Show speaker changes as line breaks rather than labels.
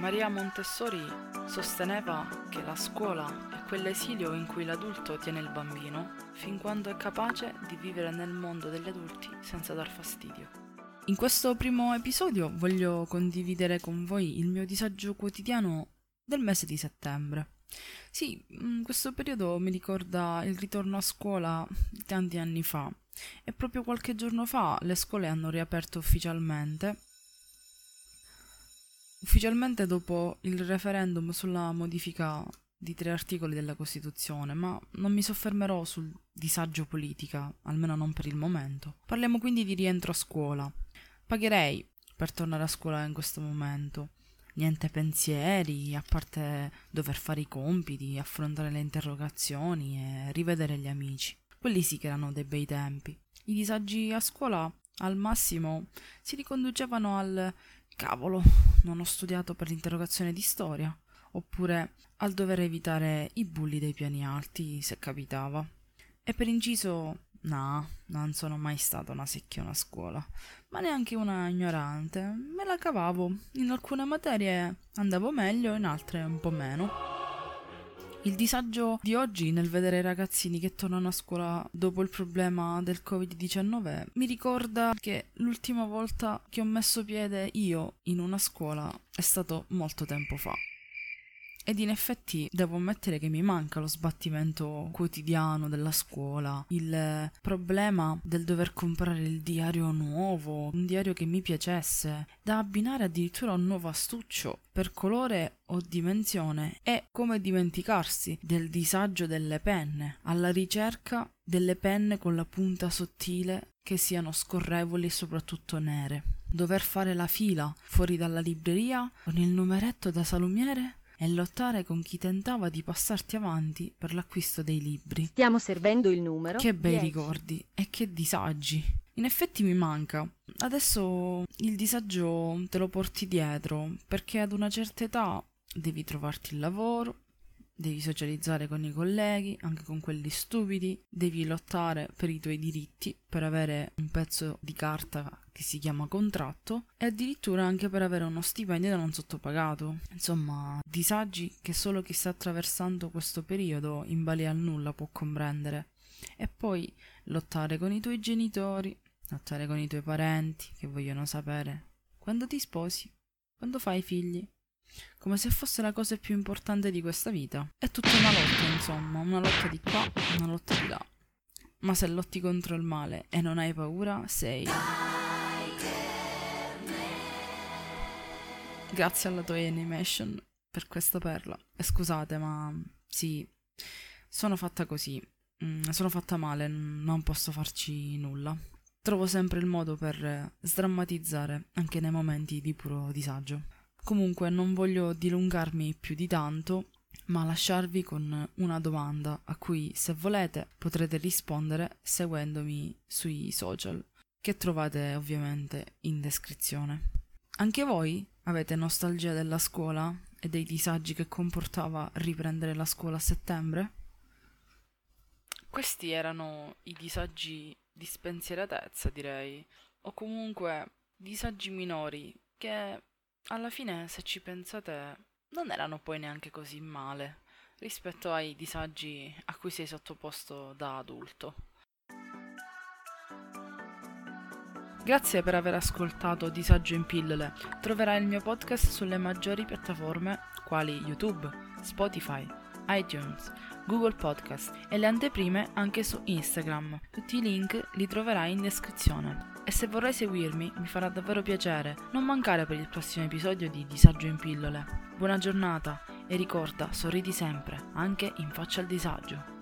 Maria Montessori sosteneva che la scuola è quell'esilio in cui l'adulto tiene il bambino fin quando è capace di vivere nel mondo degli adulti senza dar fastidio. In questo primo episodio voglio condividere con voi il mio disagio quotidiano del mese di settembre. Sì, mm, questo periodo mi ricorda il ritorno a scuola tanti anni fa e proprio qualche giorno fa le scuole hanno riaperto ufficialmente. Ufficialmente dopo il referendum sulla modifica di tre articoli della Costituzione, ma non mi soffermerò sul disagio politica, almeno non per il momento. Parliamo quindi di rientro a scuola. Pagherei per tornare a scuola in questo momento niente pensieri, a parte dover fare i compiti, affrontare le interrogazioni e rivedere gli amici. Quelli sì che erano dei bei tempi. I disagi a scuola al massimo si riconducevano al cavolo, non ho studiato per l'interrogazione di storia, oppure al dover evitare i bulli dei piani alti se capitava. E per inciso No, non sono mai stata una secchiona a scuola, ma neanche una ignorante. Me la cavavo. In alcune materie andavo meglio, in altre un po' meno. Il disagio di oggi nel vedere i ragazzini che tornano a scuola dopo il problema del Covid-19 mi ricorda che l'ultima volta che ho messo piede io in una scuola è stato molto tempo fa. Ed in effetti devo ammettere che mi manca lo sbattimento quotidiano della scuola, il problema del dover comprare il diario nuovo, un diario che mi piacesse, da abbinare addirittura a un nuovo astuccio per colore o dimensione e come dimenticarsi del disagio delle penne, alla ricerca delle penne con la punta sottile che siano scorrevoli e soprattutto nere. Dover fare la fila fuori dalla libreria con il numeretto da salumiere e lottare con chi tentava di passarti avanti per l'acquisto dei libri.
Stiamo servendo il numero.
Che bei 10. ricordi e che disagi. In effetti mi manca. Adesso il disagio te lo porti dietro perché ad una certa età devi trovarti il lavoro, devi socializzare con i colleghi, anche con quelli stupidi, devi lottare per i tuoi diritti, per avere un pezzo di carta che si chiama contratto e addirittura anche per avere uno stipendio non sottopagato. Insomma, disagi che solo chi sta attraversando questo periodo in balia al nulla può comprendere. E poi lottare con i tuoi genitori, lottare con i tuoi parenti che vogliono sapere quando ti sposi, quando fai figli come se fosse la cosa più importante di questa vita. È tutta una lotta, insomma, una lotta di qua, una lotta di là. Ma se lotti contro il male e non hai paura, sei. Grazie alla Toy Animation per questa perla. E scusate, ma sì, sono fatta così. Mm, sono fatta male, non posso farci nulla. Trovo sempre il modo per sdrammatizzare anche nei momenti di puro disagio. Comunque non voglio dilungarmi più di tanto, ma lasciarvi con una domanda a cui se volete potrete rispondere seguendomi sui social, che trovate ovviamente in descrizione. Anche voi avete nostalgia della scuola e dei disagi che comportava riprendere la scuola a settembre? Questi erano i disagi di spensieratezza, direi, o comunque disagi minori che alla fine, se ci pensate, non erano poi neanche così male rispetto ai disagi a cui sei sottoposto da adulto. Grazie per aver ascoltato Disagio in pillole. Troverai il mio podcast sulle maggiori piattaforme quali YouTube, Spotify, iTunes, Google Podcast e le anteprime anche su Instagram. Tutti i link li troverai in descrizione. E se vorrai seguirmi, mi farà davvero piacere non mancare per il prossimo episodio di Disagio in pillole. Buona giornata e ricorda, sorridi sempre, anche in faccia al disagio.